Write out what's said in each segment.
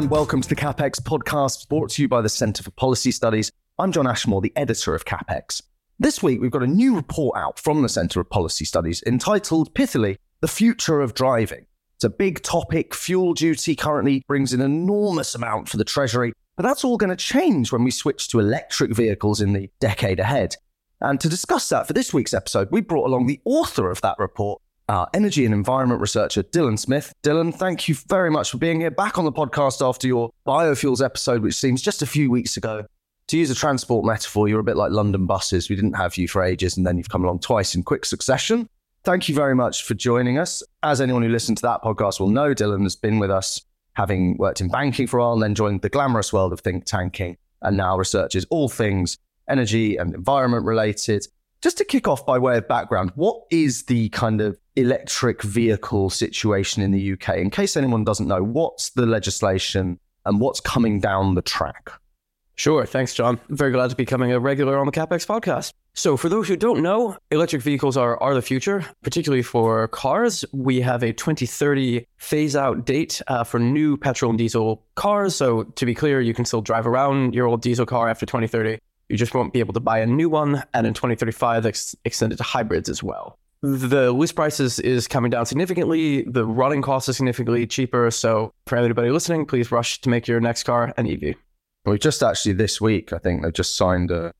and welcome to the CapX podcast brought to you by the Centre for Policy Studies. I'm John Ashmore, the editor of CapX. This week we've got a new report out from the Centre of Policy Studies entitled pithily The Future of Driving. It's a big topic. Fuel duty currently brings an enormous amount for the Treasury, but that's all going to change when we switch to electric vehicles in the decade ahead. And to discuss that for this week's episode, we brought along the author of that report, uh, energy and environment researcher Dillon Smith. Dillon, thank you very much for being here back on the podcast after your biofuels episode, which seems just a few weeks ago. To use a transport metaphor, you're a bit like London buses. We didn't have you for ages, and then you've come along twice in quick succession. Thank you very much for joining us. As anyone who listened to that podcast will know, Dillon has been with us, having worked in banking for a while, and then joined the glamorous world of think tanking, and now researches all things energy and environment related. Just to kick off by way of background, what is the kind of electric vehicle situation in the UK? In case anyone doesn't know, what's the legislation and what's coming down the track? Sure. Thanks, John. Very glad to be coming a regular on the CapX podcast. So, for those who don't know, electric vehicles are, are the future, particularly for cars. We have a 2030 phase out date uh, for new petrol and diesel cars. So, to be clear, you can still drive around your old diesel car after 2030. You just won't be able to buy a new one. And in 2035, ex- extended to hybrids as well. The list prices is coming down significantly. The running cost is significantly cheaper. So, for anybody listening, please rush to make your next car an EV. We just actually this week, I think they've just signed a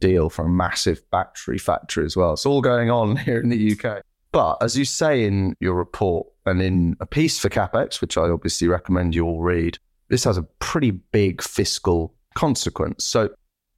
deal for a massive battery factory as well. It's all going on here in the UK. But as you say in your report and in a piece for CapX, which I obviously recommend you all read, this has a pretty big fiscal consequence. So,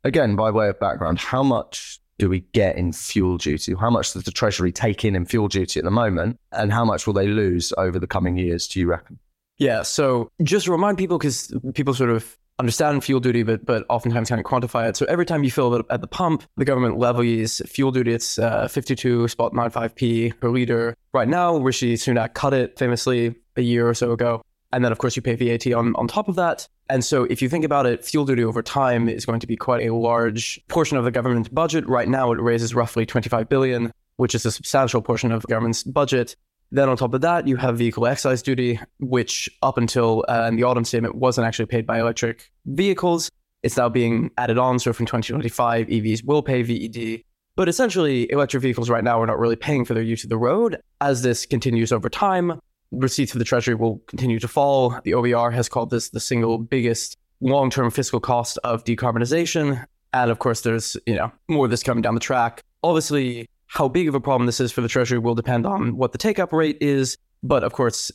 again, by way of background, how much do we get in fuel duty? How much does the Treasury take in in fuel duty at the moment? And how much will they lose over the coming years, do you reckon? Yeah. So, just remind people because people sort of understand fuel duty, but but oftentimes can't quantify it. So every time you fill it at the pump, the government levies fuel duty. It's uh, 52 spot 95p per liter. Right now, Rishi Sunak cut it famously a year or so ago. And then, of course, you pay VAT on, on top of that. And so, if you think about it, fuel duty over time is going to be quite a large portion of the government's budget. Right now, it raises roughly 25 billion, which is a substantial portion of the government's budget. Then on top of that, you have vehicle excise duty, which up until uh, in the autumn statement wasn't actually paid by electric vehicles. It's now being added on. So from 2025, EVs will pay VED. But essentially, electric vehicles right now are not really paying for their use of the road. As this continues over time, receipts for the Treasury will continue to fall. The OBR has called this the single biggest long term fiscal cost of decarbonization. And of course, there's you know more of this coming down the track. Obviously, how big of a problem this is for the Treasury will depend on what the take up rate is. But of course,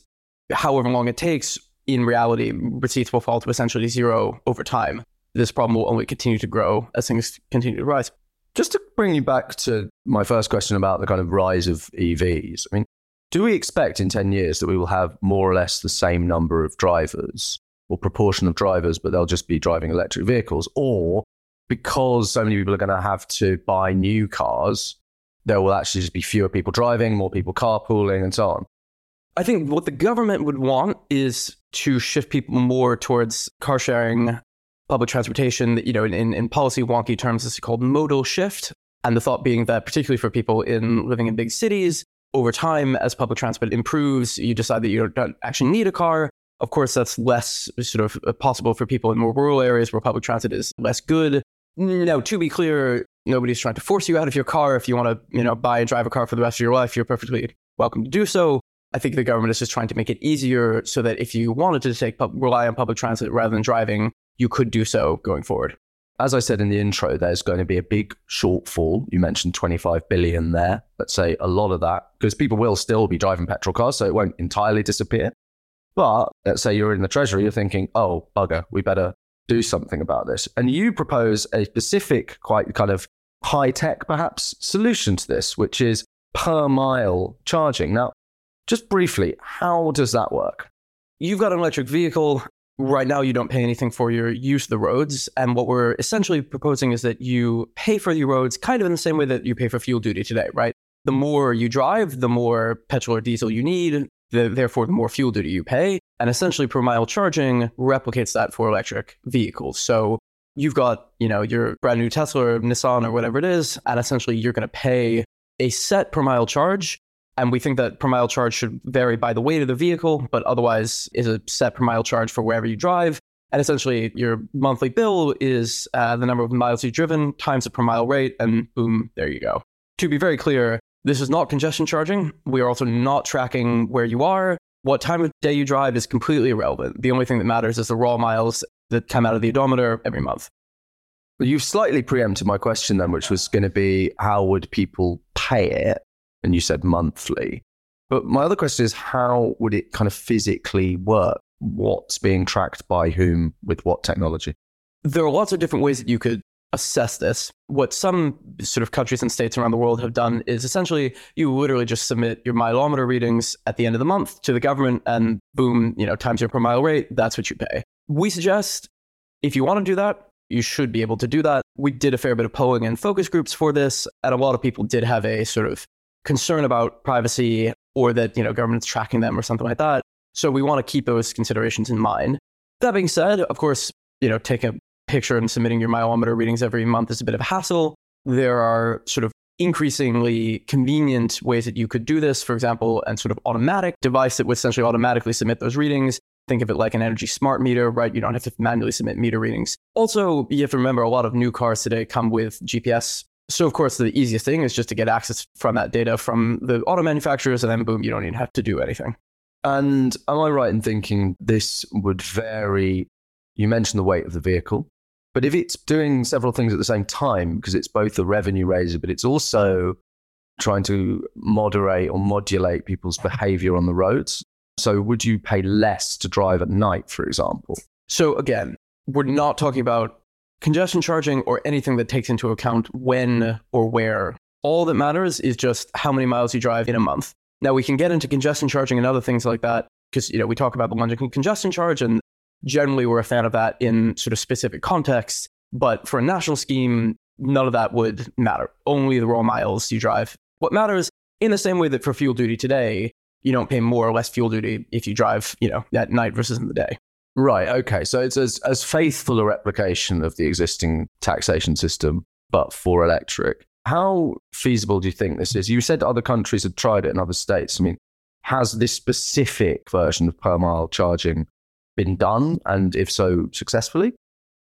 however long it takes, in reality, receipts will fall to essentially zero over time. This problem will only continue to grow as things continue to rise. Just to bring you back to my first question about the kind of rise of EVs, I mean, do we expect in 10 years that we will have more or less the same number of drivers or proportion of drivers, but they'll just be driving electric vehicles? Or because so many people are going to have to buy new cars, there will actually just be fewer people driving, more people carpooling, and so on. I think what the government would want is to shift people more towards car sharing, public transportation. You know, in, in policy wonky terms, this is called modal shift. And the thought being that, particularly for people in living in big cities, over time, as public transport improves, you decide that you don't actually need a car. Of course, that's less sort of uh, possible for people in more rural areas where public transit is less good. Now, to be clear, nobody's trying to force you out of your car. If you want to, you know, buy and drive a car for the rest of your life, you're perfectly welcome to do so. I think the government is just trying to make it easier so that if you wanted to take rely on public transit rather than driving, you could do so going forward. As I said in the intro, there's going to be a big shortfall. You mentioned 25 billion there. Let's say a lot of that, because people will still be driving petrol cars, so it won't entirely disappear. But let's say you're in the treasury, you're thinking, oh, bugger, we better do something about this. And you propose a specific, quite kind of high tech, perhaps, solution to this, which is per mile charging. Now, just briefly, how does that work? You've got an electric vehicle. Right now, you don't pay anything for your use of the roads. And what we're essentially proposing is that you pay for the roads kind of in the same way that you pay for fuel duty today, right? The more you drive, the more petrol or diesel you need, the, therefore, the more fuel duty you pay. And essentially, per mile charging replicates that for electric vehicles. So you've got, you know, your brand new Tesla or Nissan or whatever it is, and essentially you're going to pay a set per mile charge and we think that per mile charge should vary by the weight of the vehicle, but otherwise is a set per mile charge for wherever you drive. And essentially, your monthly bill is uh, the number of miles you've driven times the per mile rate, and boom, there you go. To be very clear, this is not congestion charging. We are also not tracking where you are. What time of day you drive is completely irrelevant. The only thing that matters is the raw miles that come out of the odometer every month. You've slightly preempted my question then, which was going to be how would people pay it? And you said monthly. But my other question is how would it kind of physically work? What's being tracked by whom with what technology? There are lots of different ways that you could assess this. What some sort of countries and states around the world have done is essentially you literally just submit your mileometer readings at the end of the month to the government and boom, you know, times your per mile rate, that's what you pay. We suggest if you want to do that, you should be able to do that. We did a fair bit of polling and focus groups for this, and a lot of people did have a sort of concern about privacy or that you know government's tracking them or something like that. So we want to keep those considerations in mind. That being said, of course, you know, taking a picture and submitting your mileometer readings every month is a bit of a hassle. There are sort of increasingly convenient ways that you could do this. For example, and sort of automatic device that would essentially automatically submit those readings. Think of it like an energy smart meter, right? You don't have to manually submit meter readings. Also, you have to remember a lot of new cars today come with GPS so, of course, the easiest thing is just to get access from that data from the auto manufacturers, and then boom, you don't even have to do anything. And am I right in thinking this would vary? You mentioned the weight of the vehicle, but if it's doing several things at the same time, because it's both a revenue raiser, but it's also trying to moderate or modulate people's behavior on the roads. So, would you pay less to drive at night, for example? So, again, we're not talking about congestion charging or anything that takes into account when or where. All that matters is just how many miles you drive in a month. Now we can get into congestion charging and other things like that because you know we talk about the London congestion charge and generally we're a fan of that in sort of specific contexts. But for a national scheme, none of that would matter. Only the raw miles you drive. What matters in the same way that for fuel duty today, you don't pay more or less fuel duty if you drive, you know, at night versus in the day. Right. Okay. So it's as, as faithful a replication of the existing taxation system, but for electric. How feasible do you think this is? You said other countries had tried it in other states. I mean, has this specific version of per mile charging been done? And if so, successfully?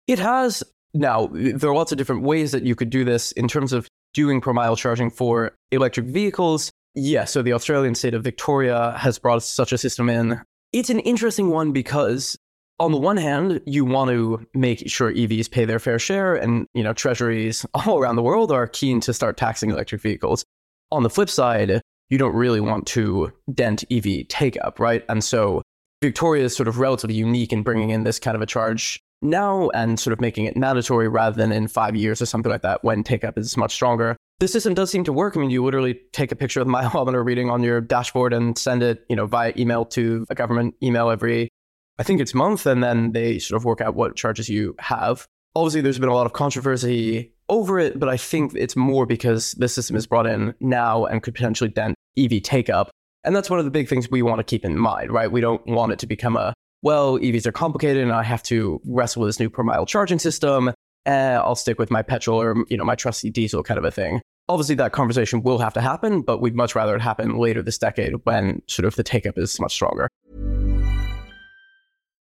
It has. Now, there are lots of different ways that you could do this in terms of doing per mile charging for electric vehicles. Yeah, so the Australian state of Victoria has brought such a system in. It's an interesting one because on the one hand, you want to make sure EVs pay their fair share, and you know treasuries all around the world are keen to start taxing electric vehicles. On the flip side, you don't really want to dent EV take up, right? And so Victoria is sort of relatively unique in bringing in this kind of a charge now and sort of making it mandatory rather than in five years or something like that when take up is much stronger. The system does seem to work. I mean, you literally take a picture of the mileometer reading on your dashboard and send it, you know, via email to a government email every I think it's month, and then they sort of work out what charges you have. Obviously, there's been a lot of controversy over it, but I think it's more because the system is brought in now and could potentially dent EV take up. And that's one of the big things we want to keep in mind, right? We don't want it to become a, well, EVs are complicated and I have to wrestle with this new per mile charging system. Eh, I'll stick with my petrol or, you know, my trusty diesel kind of a thing. Obviously, that conversation will have to happen, but we'd much rather it happen later this decade when sort of the take up is much stronger.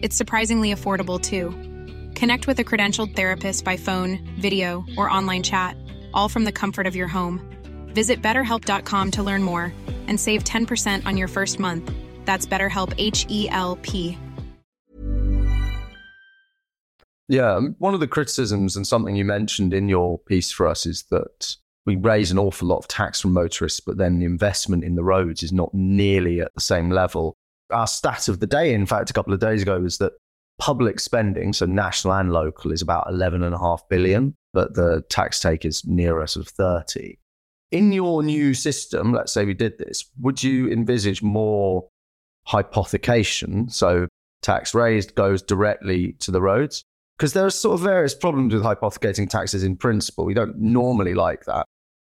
It's surprisingly affordable too. Connect with a credentialed therapist by phone, video, or online chat, all from the comfort of your home. Visit betterhelp.com to learn more and save 10% on your first month. That's BetterHelp H E L P. Yeah, one of the criticisms and something you mentioned in your piece for us is that we raise an awful lot of tax from motorists, but then the investment in the roads is not nearly at the same level our stat of the day, in fact, a couple of days ago, was that public spending, so national and local, is about 11.5 billion, but the tax take is nearer sort of 30. In your new system, let's say we did this, would you envisage more hypothecation? So tax raised goes directly to the roads? Because there are sort of various problems with hypothecating taxes in principle. We don't normally like that.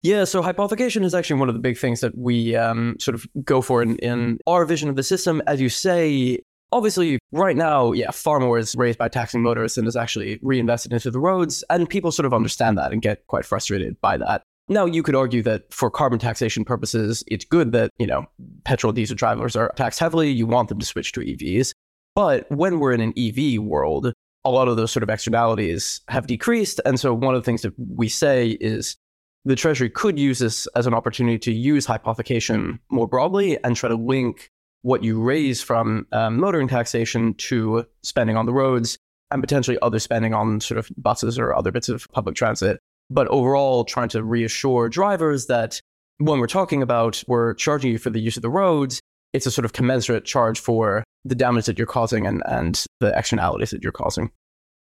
Yeah, so hypothecation is actually one of the big things that we um, sort of go for in, in our vision of the system. As you say, obviously, right now, yeah, far more is raised by taxing motorists and is actually reinvested into the roads. And people sort of understand that and get quite frustrated by that. Now, you could argue that for carbon taxation purposes, it's good that, you know, petrol diesel drivers are taxed heavily. You want them to switch to EVs. But when we're in an EV world, a lot of those sort of externalities have decreased. And so one of the things that we say is the Treasury could use this as an opportunity to use hypothecation more broadly and try to link what you raise from um, motoring taxation to spending on the roads and potentially other spending on sort of buses or other bits of public transit. But overall, trying to reassure drivers that when we're talking about we're charging you for the use of the roads, it's a sort of commensurate charge for the damage that you're causing and, and the externalities that you're causing.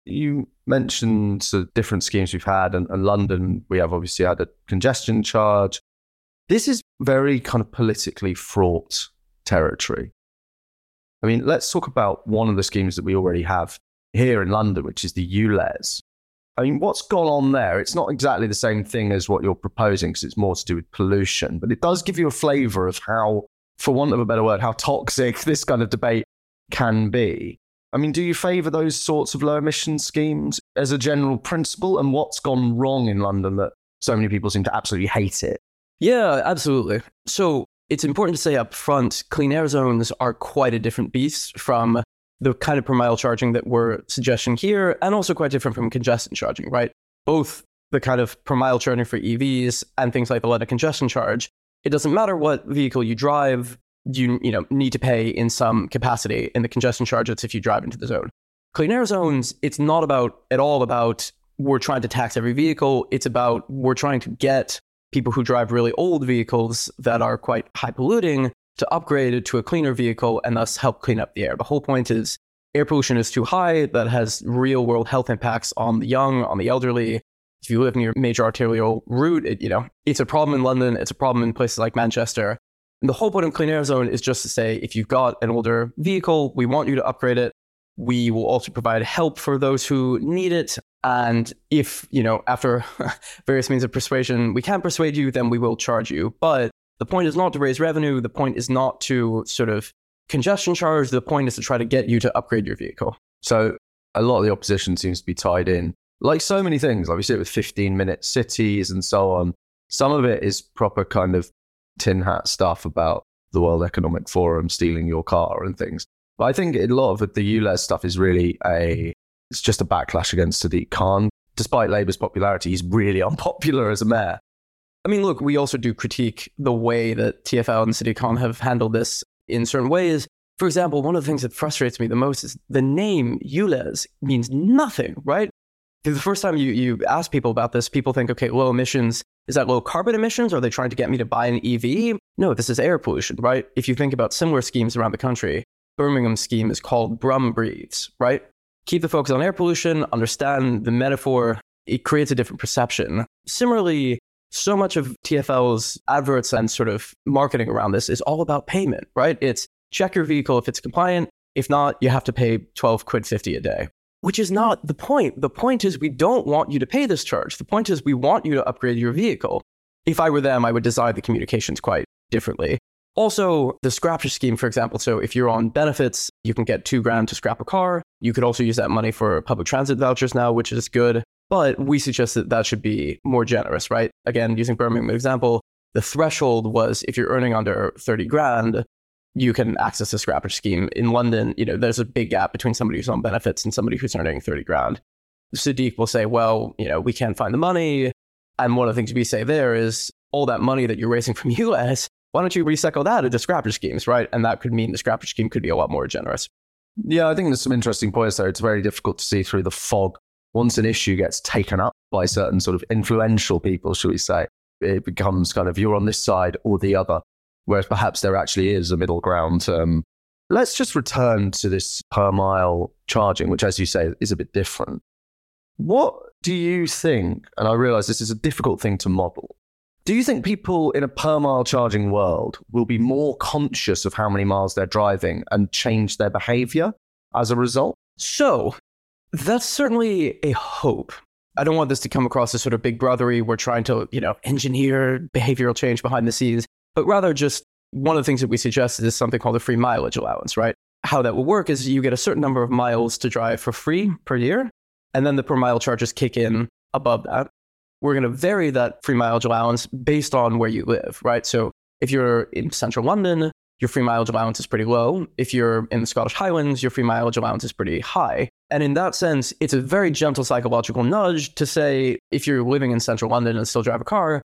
You mentioned the different schemes we've had, and, and London, we have obviously had a congestion charge. This is very kind of politically fraught territory. I mean, let's talk about one of the schemes that we already have here in London, which is the ULEZ. I mean, what's gone on there? It's not exactly the same thing as what you're proposing because it's more to do with pollution, but it does give you a flavor of how, for want of a better word, how toxic this kind of debate can be. I mean, do you favour those sorts of low emission schemes as a general principle? And what's gone wrong in London that so many people seem to absolutely hate it? Yeah, absolutely. So it's important to say up front clean air zones are quite a different beast from the kind of per mile charging that we're suggesting here, and also quite different from congestion charging, right? Both the kind of per mile charging for EVs and things like the lead congestion charge. It doesn't matter what vehicle you drive, you you know need to pay in some capacity in the congestion charges if you drive into the zone. Clean air zones, it's not about at all about we're trying to tax every vehicle. It's about we're trying to get people who drive really old vehicles that are quite high polluting to upgrade it to a cleaner vehicle and thus help clean up the air. The whole point is air pollution is too high that has real world health impacts on the young, on the elderly. If you live near a major arterial route, it, you know, it's a problem in London, it's a problem in places like Manchester. And the whole point of Clean Air Zone is just to say if you've got an older vehicle, we want you to upgrade it. We will also provide help for those who need it. And if, you know, after various means of persuasion, we can't persuade you, then we will charge you. But the point is not to raise revenue. The point is not to sort of congestion charge. The point is to try to get you to upgrade your vehicle. So a lot of the opposition seems to be tied in, like so many things. Like we see it with 15 minute cities and so on. Some of it is proper kind of tin hat stuff about the World Economic Forum stealing your car and things. But I think a lot of the ULEZ stuff is really a, it's just a backlash against Sadiq Khan. Despite Labour's popularity, he's really unpopular as a mayor. I mean, look, we also do critique the way that TFL and Sadiq Khan have handled this in certain ways. For example, one of the things that frustrates me the most is the name ULEZ means nothing, right? The first time you, you ask people about this, people think, okay, low emissions, is that low carbon emissions? Are they trying to get me to buy an EV? No, this is air pollution, right? If you think about similar schemes around the country, Birmingham's scheme is called Brum Breathes, right? Keep the focus on air pollution, understand the metaphor, it creates a different perception. Similarly, so much of TFL's adverts and sort of marketing around this is all about payment, right? It's check your vehicle if it's compliant. If not, you have to pay 12 quid 50 a day, which is not the point. The point is we don't want you to pay this charge. The point is we want you to upgrade your vehicle. If I were them, I would design the communications quite differently. Also, the scrappage scheme, for example. So if you're on benefits, you can get two grand to scrap a car. You could also use that money for public transit vouchers now, which is good. But we suggest that that should be more generous, right? Again, using Birmingham example, the threshold was if you're earning under 30 grand, you can access a scrappage scheme. In London, you know, there's a big gap between somebody who's on benefits and somebody who's earning 30 grand. Sadiq will say, well, you know, we can't find the money. And one of the things we say there is all that money that you're raising from US, why don't you recycle that into scrappage schemes, right? And that could mean the scrappage scheme could be a lot more generous. Yeah, I think there's some interesting points there. It's very difficult to see through the fog once an issue gets taken up by certain sort of influential people, shall we say, it becomes kind of you're on this side or the other, whereas perhaps there actually is a middle ground. Um, let's just return to this per mile charging, which, as you say, is a bit different. What do you think? And I realize this is a difficult thing to model. Do you think people in a per mile charging world will be more conscious of how many miles they're driving and change their behavior as a result? So, that's certainly a hope. I don't want this to come across as sort of big brothery. We're trying to, you know, engineer behavioral change behind the scenes, but rather just one of the things that we suggest is something called a free mileage allowance, right? How that will work is you get a certain number of miles to drive for free per year, and then the per mile charges kick in above that. We're going to vary that free mileage allowance based on where you live, right? So if you're in central London, your free mileage allowance is pretty low. If you're in the Scottish Highlands, your free mileage allowance is pretty high. And in that sense, it's a very gentle psychological nudge to say if you're living in central London and still drive a car,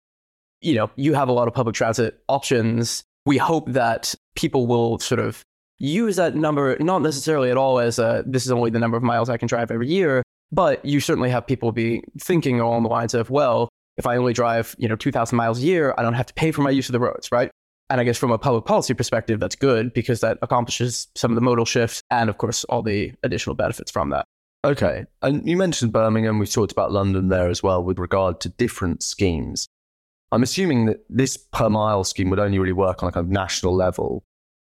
you know, you have a lot of public transit options. We hope that people will sort of use that number, not necessarily at all as a, this is only the number of miles I can drive every year, but you certainly have people be thinking along the lines of, well, if I only drive, you know, 2,000 miles a year, I don't have to pay for my use of the roads, right? And I guess from a public policy perspective, that's good because that accomplishes some of the modal shifts and, of course, all the additional benefits from that. Okay. And you mentioned Birmingham. We've talked about London there as well with regard to different schemes. I'm assuming that this per mile scheme would only really work on a kind of national level,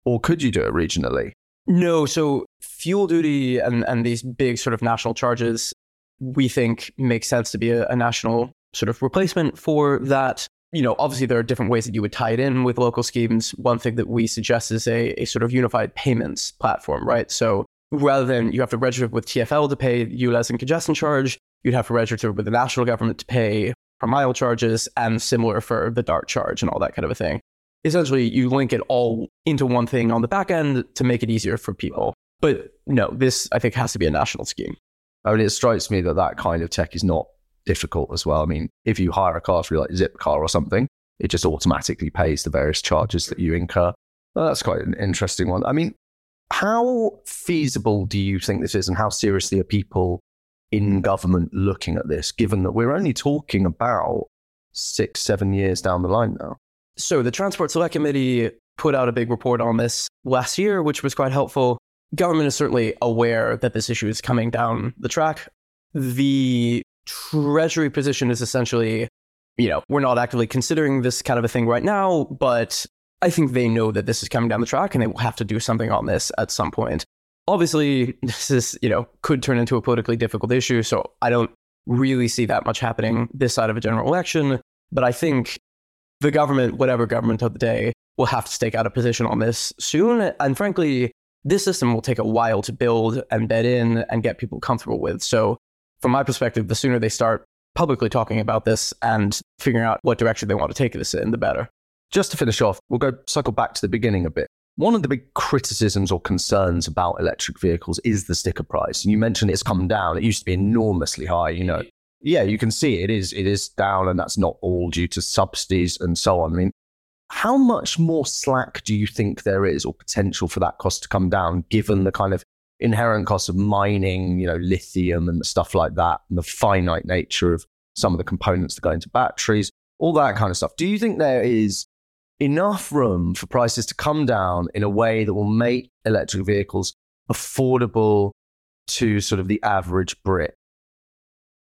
or could you do it regionally? No. So fuel duty and, and these big sort of national charges, we think make sense to be a, a national sort of replacement for that you know, obviously there are different ways that you would tie it in with local schemes. One thing that we suggest is a, a sort of unified payments platform, right? So rather than you have to register with TFL to pay ULEZ and congestion charge, you'd have to register with the national government to pay per mile charges and similar for the DART charge and all that kind of a thing. Essentially, you link it all into one thing on the back end to make it easier for people. But no, this I think has to be a national scheme. I mean, it strikes me that that kind of tech is not difficult as well. I mean, if you hire a car through like Zipcar or something, it just automatically pays the various charges that you incur. Well, that's quite an interesting one. I mean, how feasible do you think this is, and how seriously are people in government looking at this, given that we're only talking about six, seven years down the line now? So, the Transport Select Committee put out a big report on this last year, which was quite helpful. Government is certainly aware that this issue is coming down the track. The treasury position is essentially, you know, we're not actively considering this kind of a thing right now, but I think they know that this is coming down the track and they will have to do something on this at some point. Obviously, this is, you know, could turn into a politically difficult issue. So I don't really see that much happening this side of a general election. But I think the government, whatever government of the day, will have to stake out a position on this soon. And frankly, this system will take a while to build and bed in and get people comfortable with. So from my perspective, the sooner they start publicly talking about this and figuring out what direction they want to take this in, the better. Just to finish off, we'll go cycle back to the beginning a bit. One of the big criticisms or concerns about electric vehicles is the sticker price. You mentioned it's come down. It used to be enormously high, you know. Yeah, you can see it is it is down and that's not all due to subsidies and so on. I mean, how much more slack do you think there is or potential for that cost to come down given the kind of inherent cost of mining, you know, lithium and stuff like that, and the finite nature of some of the components that go into batteries, all that kind of stuff. Do you think there is enough room for prices to come down in a way that will make electric vehicles affordable to sort of the average Brit?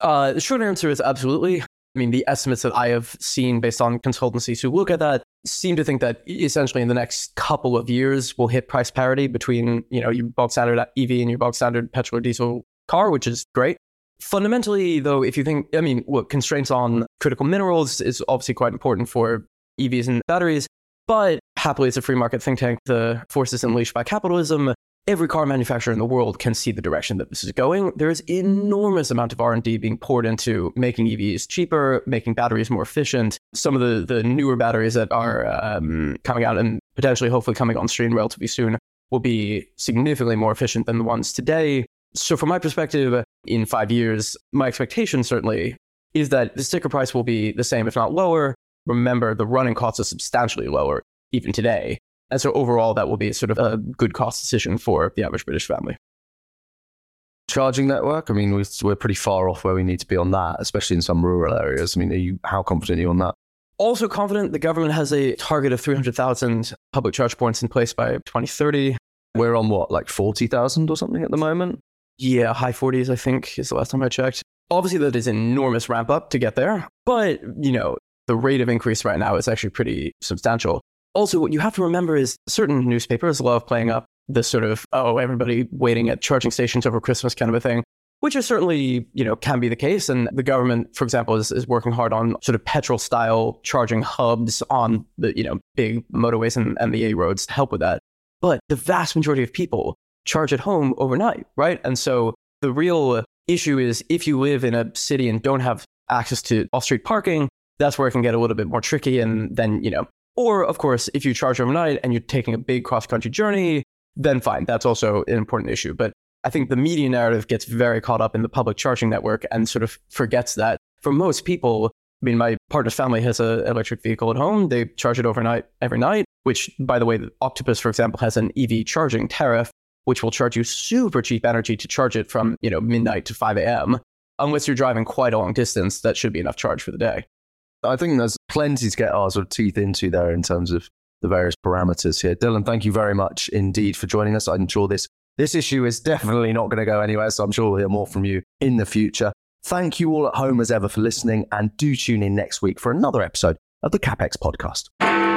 Uh, the short answer is absolutely. I mean, the estimates that I have seen based on consultancies who look at that seem to think that essentially in the next couple of years we'll hit price parity between you know your bog standard EV and your bog standard petrol or diesel car, which is great. Fundamentally, though, if you think, I mean, what constraints on critical minerals is obviously quite important for EVs and batteries, but happily, it's a free market think tank. The forces unleashed by capitalism every car manufacturer in the world can see the direction that this is going. There is enormous amount of R&D being poured into making EVs cheaper, making batteries more efficient. Some of the, the newer batteries that are um, coming out and potentially hopefully coming on stream relatively soon will be significantly more efficient than the ones today. So from my perspective, in five years, my expectation certainly is that the sticker price will be the same, if not lower. Remember, the running costs are substantially lower even today. And so overall, that will be sort of a good cost decision for the average British family. Charging network, I mean, we're pretty far off where we need to be on that, especially in some rural areas. I mean, are you, how confident are you on that? Also confident the government has a target of 300,000 public charge points in place by 2030. We're on what, like 40,000 or something at the moment? Yeah, high 40s, I think, is the last time I checked. Obviously, that is an enormous ramp up to get there, but, you know, the rate of increase right now is actually pretty substantial. Also, what you have to remember is certain newspapers love playing up this sort of, oh, everybody waiting at charging stations over Christmas kind of a thing, which is certainly, you know, can be the case. And the government, for example, is, is working hard on sort of petrol style charging hubs on the, you know, big motorways and, and the A roads to help with that. But the vast majority of people charge at home overnight, right? And so the real issue is if you live in a city and don't have access to off street parking, that's where it can get a little bit more tricky. And mm-hmm. then, you know, or, of course, if you charge overnight and you're taking a big cross country journey, then fine. That's also an important issue. But I think the media narrative gets very caught up in the public charging network and sort of forgets that for most people, I mean, my partner's family has an electric vehicle at home. They charge it overnight every night, which, by the way, Octopus, for example, has an EV charging tariff, which will charge you super cheap energy to charge it from, you know, midnight to 5 a.m. Unless you're driving quite a long distance, that should be enough charge for the day. I think there's plenty to get our sort of teeth into there in terms of the various parameters here. Dillon, thank you very much indeed for joining us. I'm sure this this issue is definitely not going to go anywhere, so I'm sure we'll hear more from you in the future. Thank you all at home as ever for listening, and do tune in next week for another episode of the CapX podcast.